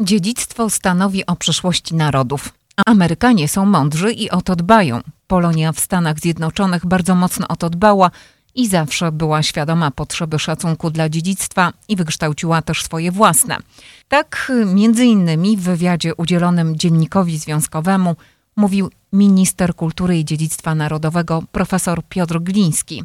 Dziedzictwo stanowi o przyszłości narodów. Amerykanie są mądrzy i o to dbają. Polonia w Stanach Zjednoczonych bardzo mocno o to dbała i zawsze była świadoma potrzeby szacunku dla dziedzictwa i wykształciła też swoje własne. Tak między innymi w wywiadzie udzielonym dziennikowi związkowemu mówił minister kultury i dziedzictwa narodowego profesor Piotr Gliński.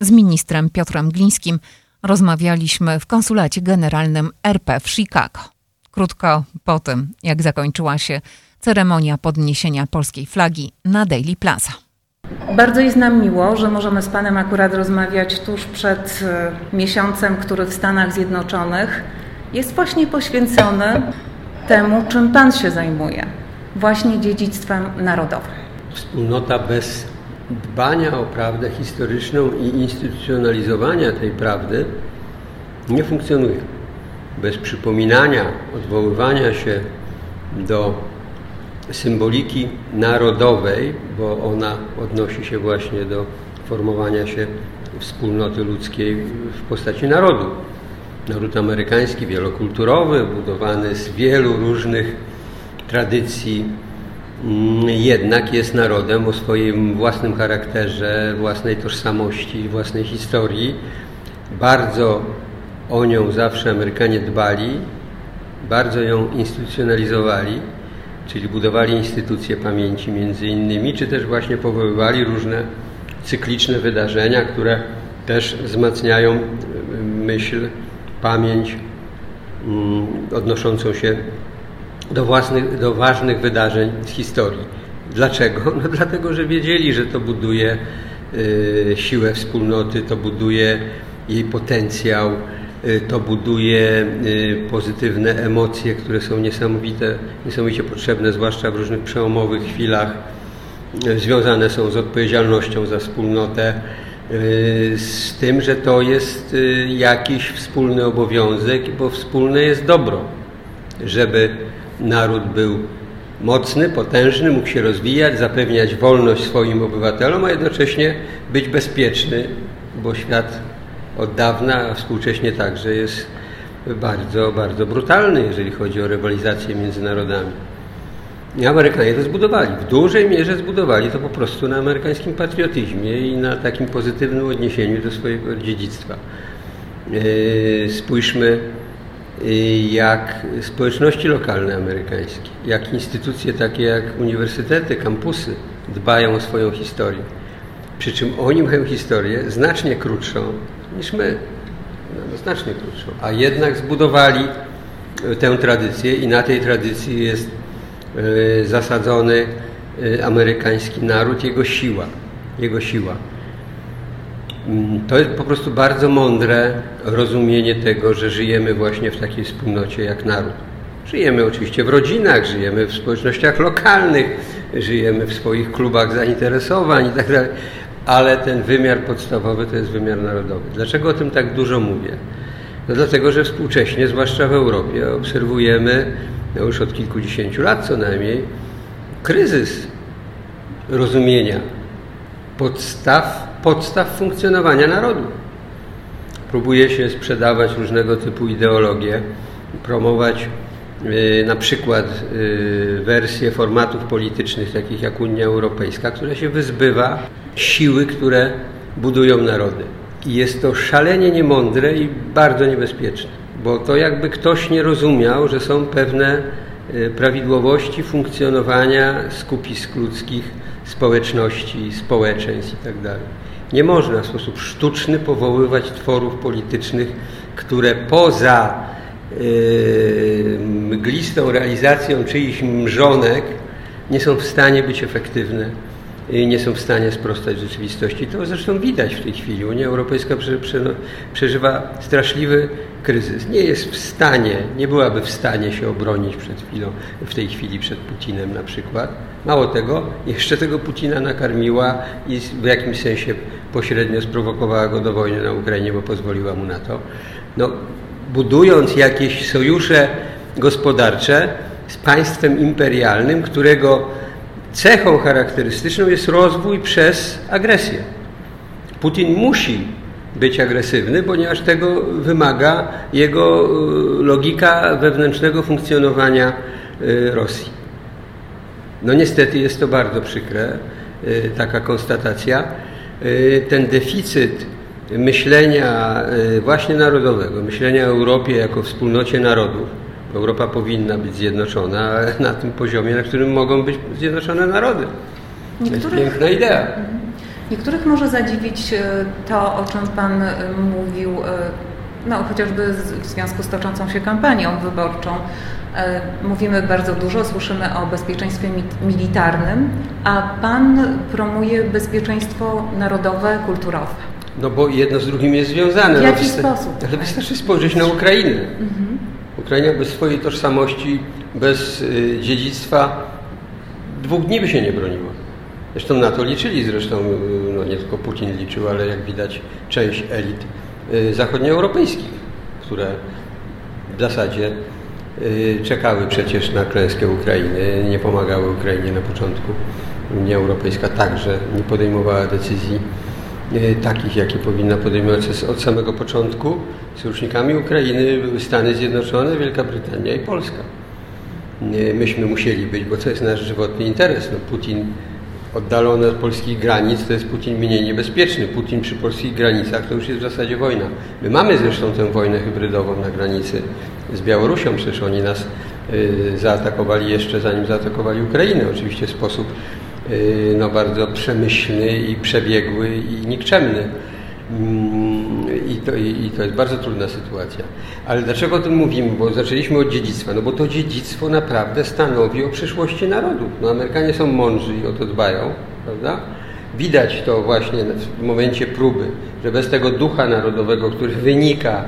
Z ministrem Piotrem Glińskim rozmawialiśmy w konsulacie generalnym RP w Chicago. Krótko po tym, jak zakończyła się ceremonia podniesienia polskiej flagi na Daily Plaza. Bardzo jest nam miło, że możemy z Panem akurat rozmawiać tuż przed e, miesiącem, który w Stanach Zjednoczonych jest właśnie poświęcony temu, czym Pan się zajmuje, właśnie dziedzictwem narodowym. Wspólnota bez dbania o prawdę historyczną i instytucjonalizowania tej prawdy nie funkcjonuje. Bez przypominania, odwoływania się do symboliki narodowej, bo ona odnosi się właśnie do formowania się wspólnoty ludzkiej w postaci narodu. Naród amerykański, wielokulturowy, budowany z wielu różnych tradycji, jednak jest narodem o swoim własnym charakterze, własnej tożsamości, własnej historii. Bardzo o nią zawsze Amerykanie dbali, bardzo ją instytucjonalizowali czyli budowali instytucje pamięci między innymi, czy też właśnie powoływali różne cykliczne wydarzenia, które też wzmacniają e, myśl, pamięć mm, odnoszącą się do, własnych, do ważnych wydarzeń z historii. Dlaczego? No dlatego, że wiedzieli, że to buduje y, siłę wspólnoty, to buduje jej potencjał, to buduje y, pozytywne emocje, które są niesamowite, niesamowicie potrzebne, zwłaszcza w różnych przełomowych chwilach. Y, związane są z odpowiedzialnością za wspólnotę, z tym, że to jest jakiś wspólny obowiązek, bo wspólne jest dobro, żeby naród był mocny, potężny, mógł się rozwijać, zapewniać wolność swoim obywatelom, a jednocześnie być bezpieczny, bo świat od dawna, a współcześnie także jest bardzo, bardzo brutalny, jeżeli chodzi o rywalizację między narodami. I Amerykanie to zbudowali. W dużej mierze zbudowali to po prostu na amerykańskim patriotyzmie i na takim pozytywnym odniesieniu do swojego dziedzictwa. E, spójrzmy, e, jak społeczności lokalne amerykańskie, jak instytucje takie jak uniwersytety, kampusy dbają o swoją historię. Przy czym oni mają historię znacznie krótszą niż my. No, znacznie krótszą. A jednak zbudowali e, tę tradycję i na tej tradycji jest e, zasadzony e, amerykański naród, jego siła. Jego siła. Mm, to jest po prostu bardzo mądre rozumienie tego, że żyjemy właśnie w takiej wspólnocie jak naród. Żyjemy oczywiście w rodzinach, żyjemy w społecznościach lokalnych, żyjemy w swoich klubach zainteresowań itd., tak ale ten wymiar podstawowy to jest wymiar narodowy. Dlaczego o tym tak dużo mówię? No dlatego, że współcześnie, zwłaszcza w Europie, obserwujemy no już od kilkudziesięciu lat co najmniej kryzys rozumienia podstaw, podstaw funkcjonowania narodu. Próbuje się sprzedawać różnego typu ideologie, promować na przykład y, wersje formatów politycznych, takich jak Unia Europejska, która się wyzbywa siły, które budują narody. I jest to szalenie niemądre i bardzo niebezpieczne, bo to jakby ktoś nie rozumiał, że są pewne e, prawidłowości funkcjonowania skupisk ludzkich, społeczności, społeczeństw itd. Tak nie można w sposób sztuczny powoływać tworów politycznych, które poza mglistą realizacją czyichś mrzonek nie są w stanie być efektywne nie są w stanie sprostać rzeczywistości. To zresztą widać w tej chwili. Unia Europejska przeżywa straszliwy kryzys. Nie jest w stanie, nie byłaby w stanie się obronić przed chwilą, w tej chwili przed Putinem na przykład. Mało tego, jeszcze tego Putina nakarmiła i w jakimś sensie pośrednio sprowokowała go do wojny na Ukrainie, bo pozwoliła mu na to. No, budując jakieś sojusze gospodarcze z państwem imperialnym, którego cechą charakterystyczną jest rozwój przez agresję. Putin musi być agresywny, ponieważ tego wymaga jego y, logika wewnętrznego funkcjonowania y, Rosji. No niestety jest to bardzo przykre, y, taka konstatacja. Ten deficyt myślenia właśnie narodowego, myślenia o Europie jako wspólnocie narodów, Europa powinna być zjednoczona na tym poziomie, na którym mogą być zjednoczone narody. Niektórych, to jest piękna idea. Niektórych może zadziwić e, to, o czym Pan e, mówił, no, chociażby w związku z toczącą się kampanią wyborczą. Mówimy bardzo dużo, słyszymy o bezpieczeństwie militarnym, a Pan promuje bezpieczeństwo narodowe, kulturowe. No bo jedno z drugim jest związane. W jaki no, sposób? Ale wystarczy spojrzeć na Ukrainę. Mhm. Ukraina bez swojej tożsamości, bez y, dziedzictwa dwóch dni by się nie broniła. Zresztą na to liczyli, zresztą y, no nie tylko Putin liczył, ale jak widać część elit y, zachodnioeuropejskich, które w zasadzie czekały przecież na klęskę Ukrainy, nie pomagały Ukrainie na początku. Unia Europejska także nie podejmowała decyzji takich, jakie powinna podejmować od samego początku. Sojusznikami Ukrainy były Stany Zjednoczone, Wielka Brytania i Polska. Myśmy musieli być, bo to jest nasz żywotny interes. No, Putin oddalony od polskich granic to jest Putin mniej niebezpieczny. Putin przy polskich granicach to już jest w zasadzie wojna. My mamy zresztą tę wojnę hybrydową na granicy z Białorusią. Przecież oni nas y, zaatakowali jeszcze zanim zaatakowali Ukrainę. Oczywiście sposób no, bardzo przemyślny i przebiegły i nikczemny. Mm, I to, I to jest bardzo trudna sytuacja. Ale dlaczego o tym mówimy? Bo zaczęliśmy od dziedzictwa. No bo to dziedzictwo naprawdę stanowi o przyszłości narodów. No Amerykanie są mądrzy i o to dbają, prawda? Widać to właśnie w momencie próby, że bez tego ducha narodowego, który wynika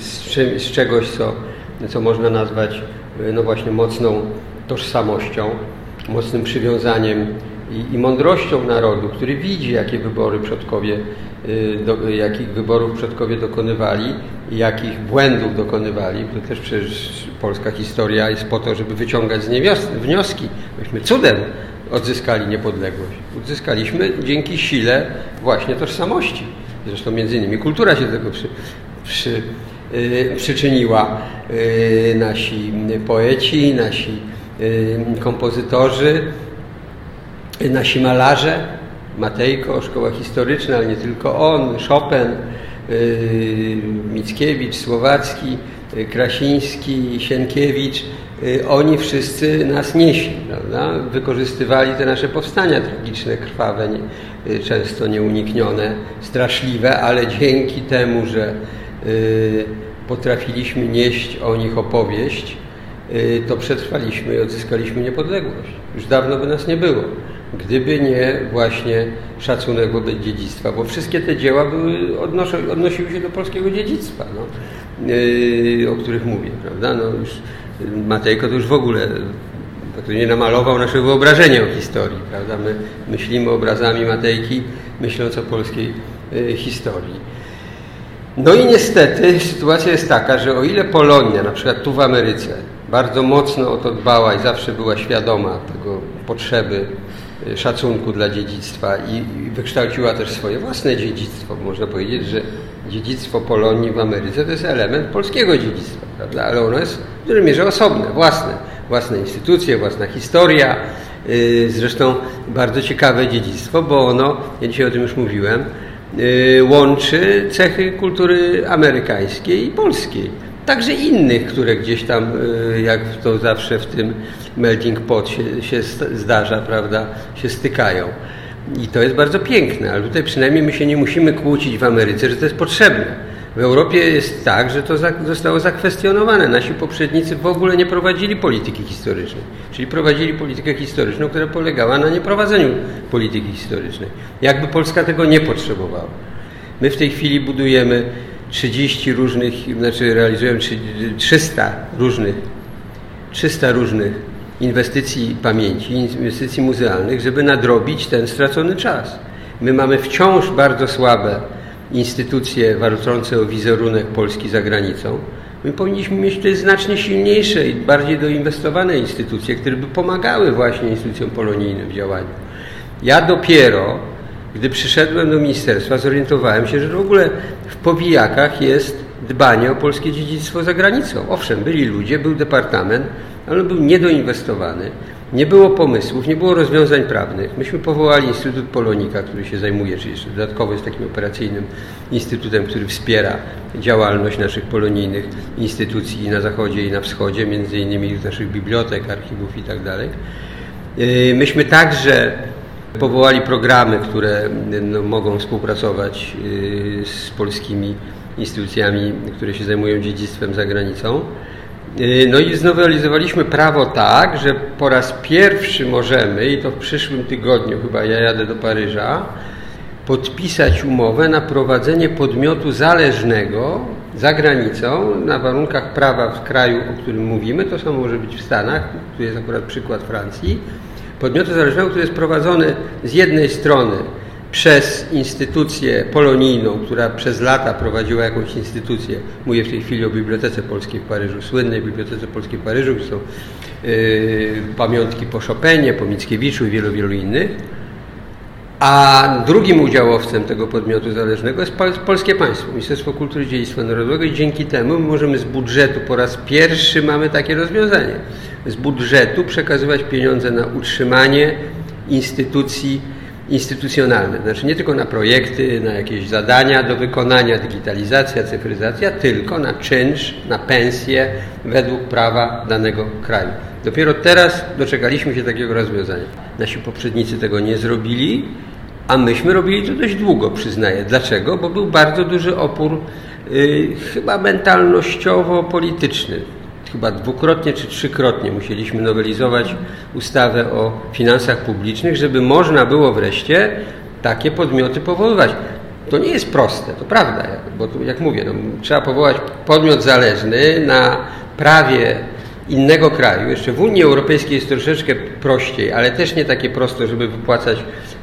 z, czym, z czegoś, co, co można nazwać no właśnie mocną tożsamością, mocnym przywiązaniem i, i mądrością narodu, który widzi, jakie wybory przodkowie Y, do, jakich wyborów przodkowie dokonywali i jakich błędów dokonywali. To też przecież polska historia jest po to, żeby wyciągać z niej wnioski. Myśmy cudem odzyskali niepodległość. Odzyskaliśmy dzięki sile właśnie tożsamości. Zresztą między innymi kultura się do tego przy, przy, yy, przyczyniła. Yy, nasi poeci, nasi kompozytorzy, nasi malarze Matejko, szkoła historyczna, ale nie tylko on, Chopin, y, Mickiewicz, Słowacki, y, Krasiński, Sienkiewicz, y, oni wszyscy nas nieśli, prawda? wykorzystywali te nasze powstania tragiczne, krwawe, często nieuniknione, straszliwe, ale dzięki temu, że potrafiliśmy nieść o nich opowieść, to przetrwaliśmy i odzyskaliśmy niepodległość. Już dawno by nas nie było gdyby nie właśnie szacunek wobec dziedzictwa, bo wszystkie te dzieła były, odnoszą, odnosiły się do polskiego dziedzictwa, no, yy, o których mówię, prawda? No już Matejko to już w ogóle to nie namalował nasze wyobrażenie o historii, prawda? My myślimy obrazami Matejki, myśląc o polskiej historii. No i niestety sytuacja jest taka, że o ile Polonia, na przykład tu w Ameryce, bardzo mocno o to dbała i zawsze była świadoma tego potrzeby Y, szacunku dla dziedzictwa i wykształciła też swoje własne dziedzictwo. Można powiedzieć, że dziedzictwo Polonii w Ameryce to jest element polskiego dziedzictwa, prawda? ale ono jest w dużej mierze osobne, własne. Własne instytucje, własna historia. Y, zresztą bardzo ciekawe dziedzictwo, bo ono, ja dzisiaj o tym już mówiłem, y, łączy cechy kultury amerykańskiej i polskiej także innych, które gdzieś tam, y, jak to zawsze w tym melting pot się, się zdarza, prawda, się stykają. I to jest bardzo piękne, ale tutaj przynajmniej my się nie musimy kłócić w Ameryce, że to jest potrzebne. W Europie jest tak, że to zostało zakwestionowane. Nasi poprzednicy w ogóle nie prowadzili polityki historycznej. Czyli prowadzili politykę historyczną, która polegała na nieprowadzeniu polityki historycznej. Jakby Polska tego nie potrzebowała. My w tej chwili budujemy 30 różnych, znaczy realizują 300 różnych, 300 różnych inwestycji pamięci, inwestycji muzealnych, żeby nadrobić ten stracony czas. My mamy wciąż bardzo słabe instytucje walczące o wizerunek Polski za granicą. My powinniśmy mieć tutaj znacznie silniejsze i bardziej doinwestowane instytucje, które by pomagały właśnie instytucjom polonijnym w działaniu. Ja dopiero Gdy przyszedłem do ministerstwa, zorientowałem się, że w ogóle w powijakach jest dbanie o polskie dziedzictwo za granicą. Owszem, byli ludzie, był departament, ale był niedoinwestowany. Nie było pomysłów, nie było rozwiązań prawnych. Myśmy powołali Instytut Polonika, który się zajmuje, czyli dodatkowo jest takim operacyjnym instytutem, który wspiera działalność naszych polonijnych instytucji na zachodzie i na wschodzie, między innymi naszych bibliotek, archiwów itd. Tak yy, myśmy także powołali programy, które no, mogą współpracować yy, z polskimi instytucjami, które się zajmują dziedzictwem za granicą. Y, no i znowelizowaliśmy prawo tak, że po raz pierwszy możemy, i to w przyszłym tygodniu chyba ja jadę do Paryża, podpisać umowę na prowadzenie podmiotu zależnego za granicą na warunkach prawa w kraju, o którym mówimy. To samo może być w Stanach, tu jest akurat przykład Francji. Podmiotu zależnego, który jest prowadzony z jednej strony przez instytucję polonijną, która przez lata prowadziła jakąś instytucję. Mówię w tej chwili o Bibliotece Polskiej w Paryżu, słynnej Bibliotece Polskiej w Paryżu, gdzie są yy, pamiątki po Chopinie, po Mickiewiczu i wielu, wielu innych. A drugim udziałowcem tego podmiotu zależnego jest polskie państwo, Ministerstwo Kultury i Dziedzictwa Narodowego i dzięki temu możemy z budżetu, po raz pierwszy mamy takie rozwiązanie, z budżetu przekazywać pieniądze na utrzymanie instytucji instytucjonalne, znaczy nie tylko na projekty, na jakieś zadania do wykonania, digitalizacja, cyfryzacja, tylko na czynsz, na pensję według prawa danego kraju. Dopiero teraz doczekaliśmy się takiego rozwiązania. Nasi poprzednicy tego nie zrobili, a myśmy robili to dość długo, przyznaję. Dlaczego? Bo był bardzo duży opór, yy, chyba mentalnościowo-polityczny chyba dwukrotnie czy trzykrotnie musieliśmy nowelizować ustawę o finansach publicznych, żeby można było wreszcie takie podmioty powoływać. To nie jest proste, to prawda, bo tu, jak mówię, no, trzeba powołać podmiot zależny na prawie innego kraju. Jeszcze w Unii Europejskiej jest troszeczkę prościej, ale też nie takie proste, żeby wypłacać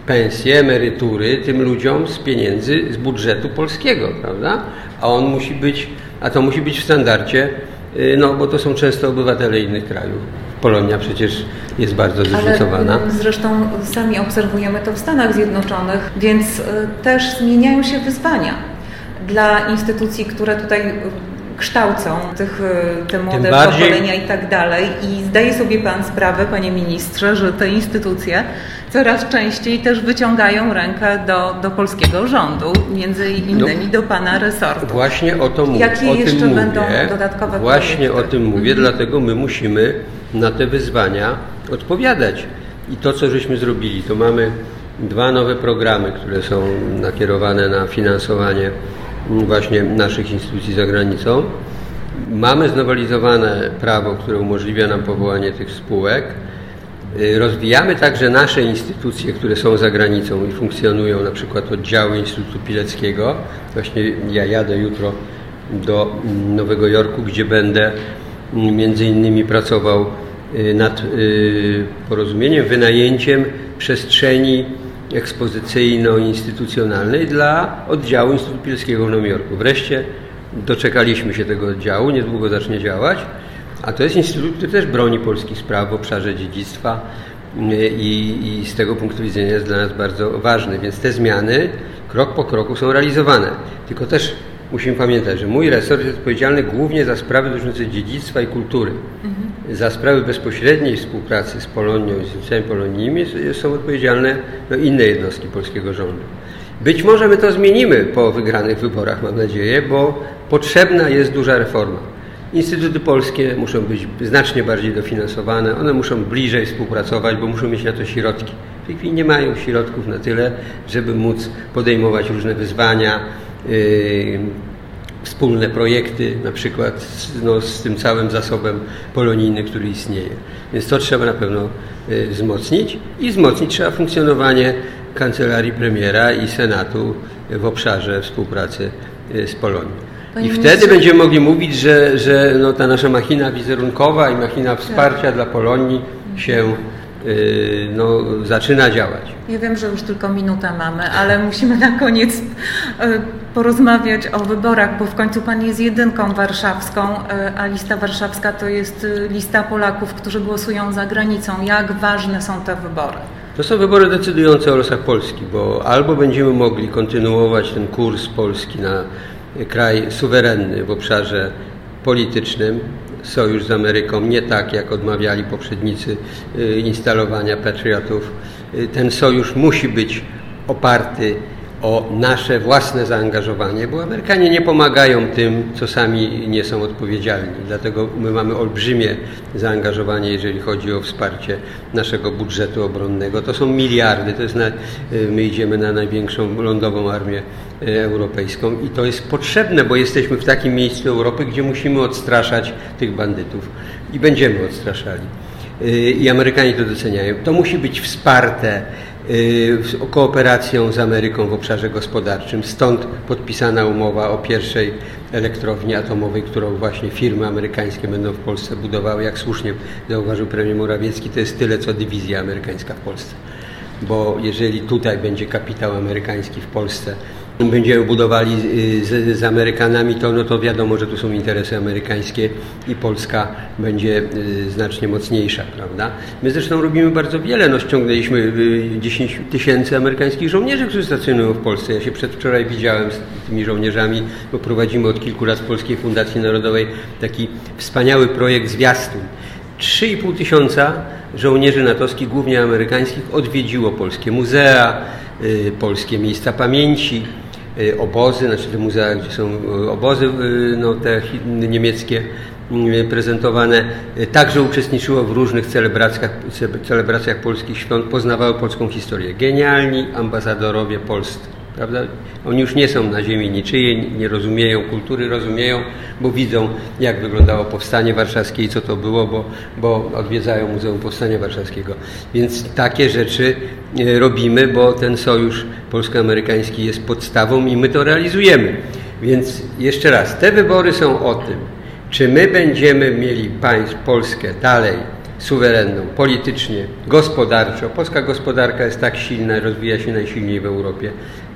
pensje, emerytury tym ludziom z pieniędzy z budżetu polskiego, prawda? A on musi być, a to musi być w standardzie Y, no bo to są często obywatele innych krajów. Polonia przecież jest bardzo zróżnicowana. Ale zresztą sami obserwujemy to w Stanach Zjednoczonych, więc y, też zmieniają się wyzwania dla instytucji, które tutaj kształcą tych, y, te młode bardziej... pokolenia i tak dalej. I zdaje sobie Pan sprawę, Panie Ministrze, że te instytucje coraz częściej też wyciągają rękę do, do polskiego rządu, między innymi no, do Pana resortu. Właśnie o to mówię. Jakie o jeszcze będą dodatkowe Właśnie projekty? o tym mówię, mhm. dlatego my musimy na te wyzwania odpowiadać. I to, co żeśmy zrobili, to mamy dwa nowe programy, które są nakierowane na finansowanie właśnie naszych instytucji za granicą. Mamy znowelizowane prawo, które umożliwia nam powołanie tych spółek. Y, rozwijamy także nasze instytucje, które są za granicą i funkcjonują, na przykład oddziały Instytutu Pileckiego. Właśnie ja jadę jutro do Nowego Jorku, gdzie będę między innymi pracował y, nad y, porozumieniem, wynajęciem przestrzeni ekspozycyjno-instytucjonalnej dla oddziału Instytutu Pileckiego w Nowym Jorku. Wreszcie doczekaliśmy się tego oddziału, niedługo zacznie działać, a to jest instytut, który też broni polskich spraw w obszarze dziedzictwa i, i z tego punktu widzenia jest dla nas bardzo ważny, więc te zmiany krok po kroku są realizowane. Tylko też musimy pamiętać, że mój resort jest odpowiedzialny głównie za sprawy dotyczące dziedzictwa i kultury. Mhm. Za sprawy bezpośredniej współpracy z Polonią, z instytucjami polonijnymi są odpowiedzialne no, inne jednostki polskiego rządu. Być może my to zmienimy po wygranych wyborach, mam nadzieję, bo potrzebna jest duża reforma. Instytuty polskie muszą być znacznie bardziej dofinansowane, one muszą bliżej współpracować, bo muszą mieć na to środki. W tej chwili nie mają środków na tyle, żeby móc podejmować różne wyzwania, wspólne projekty, na przykład no, z tym całym zasobem polonijnym, który istnieje. Więc to trzeba na pewno y, wzmocnić i wzmocnić trzeba funkcjonowanie Kancelarii Premiera i Senatu w obszarze współpracy y, z Polonią. Panie I wtedy ministrze... będziemy mogli mówić, że, że no, ta nasza machina wizerunkowa i machina wsparcia tak. dla Polonii się Y, no, zaczyna działać. Ja wiem, że już tylko minutę mamy, ale musimy na koniec y, porozmawiać o wyborach, bo w końcu Pan jest jedynką warszawską, y, a lista warszawska to jest lista Polaków, którzy głosują za granicą. Jak ważne są te wybory? To są wybory decydujące o losach Polski, bo albo będziemy mogli kontynuować ten kurs Polski na kraj suwerenny w obszarze politycznym, sojusz z Ameryką, nie tak jak odmawiali poprzednicy y, instalowania patriotów. Ten sojusz musi być oparty o nasze własne zaangażowanie, bo Amerykanie nie pomagają tym, co sami nie są odpowiedzialni. Dlatego my mamy olbrzymie zaangażowanie, jeżeli chodzi o wsparcie naszego budżetu obronnego. To są miliardy, to jest na, my idziemy na największą lądową armię e, europejską i to jest potrzebne, bo jesteśmy w takim miejscu Europy, gdzie musimy odstraszać tych bandytów i będziemy odstraszali. E, I Amerykanie to doceniają. To musi być wsparte Y, kooperacją z Ameryką w obszarze gospodarczym. Stąd podpisana umowa o pierwszej elektrowni atomowej, którą właśnie firmy amerykańskie będą w Polsce budowały. Jak słusznie zauważył premier Morawiecki, to jest tyle, co dywizja amerykańska w Polsce. Bo jeżeli tutaj będzie kapitał amerykański w Polsce, będziemy budowali y, z, z, Amerykanami, to, no to wiadomo, że tu są interesy amerykańskie i Polska będzie y, znacznie mocniejsza, prawda? My zresztą robimy bardzo wiele, no ściągnęliśmy 10 y, tysięcy amerykańskich żołnierzy, którzy stacjonują w Polsce. Ja się przedwczoraj widziałem z tymi żołnierzami, bo prowadzimy od kilku lat w Polskiej Fundacji Narodowej taki wspaniały projekt zwiastun. 3,5 tysiąca żołnierzy natowskich, głównie amerykańskich, odwiedziło polskie muzea, polskie miejsca pamięci, obozy, znaczy te muzea, gdzie są y, obozy y, no, te niemieckie prezentowane, także uczestniczyło w różnych celebracjach, celebracjach polskich świąt, poznawały polską historię. Genialni ambasadorowie polscy. Prawda? Oni już nie są na ziemi niczyjej, nie rozumieją kultury, rozumieją, bo widzą, jak wyglądało powstanie warszawskie i co to było, bo, bo odwiedzają Muzeum Powstania Warszawskiego. Więc takie rzeczy e, robimy, bo ten sojusz polsko-amerykański jest podstawą i my to realizujemy. Więc jeszcze raz, te wybory są o tym, czy my będziemy mieli państw Polskę dalej suwerenną, politycznie, gospodarczo. Polska gospodarka jest tak silna, rozwija się najsilniej w Europie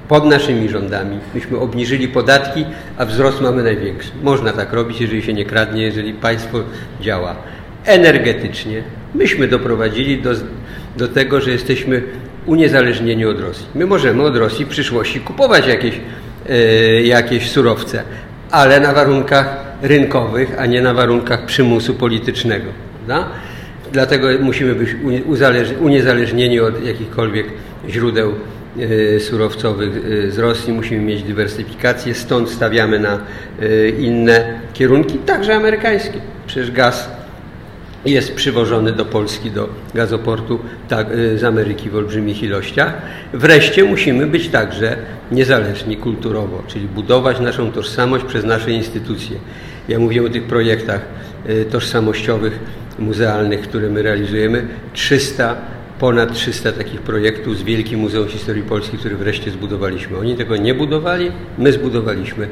pod naszymi rządami. Myśmy obniżyli podatki, a wzrost mamy największy. Można tak robić, jeżeli się nie kradnie, jeżeli państwo działa energetycznie. Myśmy doprowadzili do, do tego, że jesteśmy uniezależnieni od Rosji. My możemy od Rosji w przyszłości kupować jakieś, e, jakieś surowce, ale na warunkach rynkowych, a nie na warunkach przymusu politycznego. Prawda? Dlatego musimy być uniezależnieni od jakichkolwiek źródeł surowcowych e, z Rosji, musimy mieć dywersyfikację, stąd stawiamy na e, inne kierunki, także amerykańskie. Przecież gaz jest przywożony do Polski, do gazoportu tak, z Ameryki w olbrzymich ilościach. Wreszcie musimy być także niezależni kulturowo, czyli budować naszą tożsamość przez nasze instytucje. Ja mówię o tych projektach tożsamościowych, muzealnych, które my realizujemy. 300 ponad 300 takich projektów z Wielkim Muzeum Historii Polski, które wreszcie zbudowaliśmy. Oni tego nie budowali, my zbudowaliśmy.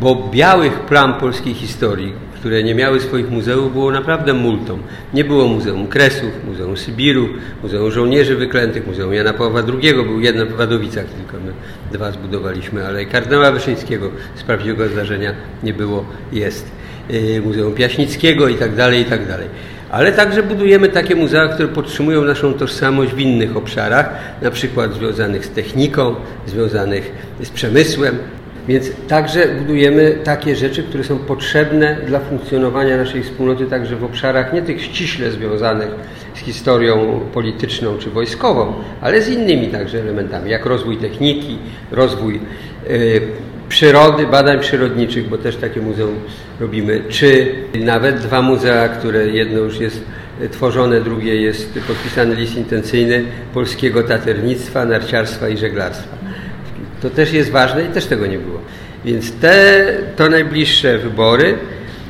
Bo białych plam polskiej historii, które nie miały swoich muzeów, było naprawdę multum. Nie było Muzeum Kresów, Muzeum Sybiru, Muzeum Żołnierzy Wyklętych, Muzeum Jana Pawła II, był jedno w Wadowicach tylko, my dwa zbudowaliśmy, ale kardynała Wyszyńskiego z prawdziwego zdarzenia nie było, jest. Y, Muzeum Piaśnickiego i tak dalej, i tak dalej ale także budujemy takie muzea, które podtrzymują naszą tożsamość w innych obszarach, na przykład związanych z techniką, związanych z przemysłem. Więc także budujemy takie rzeczy, które są potrzebne dla funkcjonowania naszej wspólnoty także w obszarach nie tych ściśle związanych z historią polityczną czy wojskową, ale z innymi także elementami, jak rozwój techniki, rozwój y, przyrody, badań przyrodniczych, bo też takie muzeum robimy, czy nawet dwa muzea, które jedno już jest tworzone, drugie jest podpisany list intencyjny polskiego taternictwa, narciarstwa i żeglarstwa. To też jest ważne i też tego nie było. Więc te to najbliższe wybory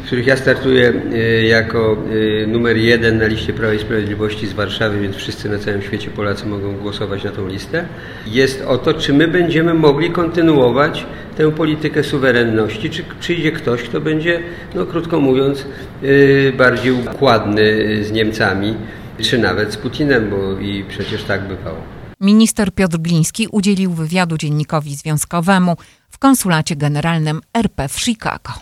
w których ja startuję e, jako e, numer jeden na liście Prawa i Sprawiedliwości z Warszawy, więc wszyscy na całym świecie Polacy mogą głosować na tą listę, jest o to, czy my będziemy mogli kontynuować tę politykę suwerenności, czy przyjdzie ktoś, kto będzie, no krótko mówiąc, e, bardziej układny z Niemcami, czy nawet z Putinem, bo i przecież tak bywało. Minister Piotr Gliński udzielił wywiadu dziennikowi związkowemu w konsulacie generalnym RP w Chicago.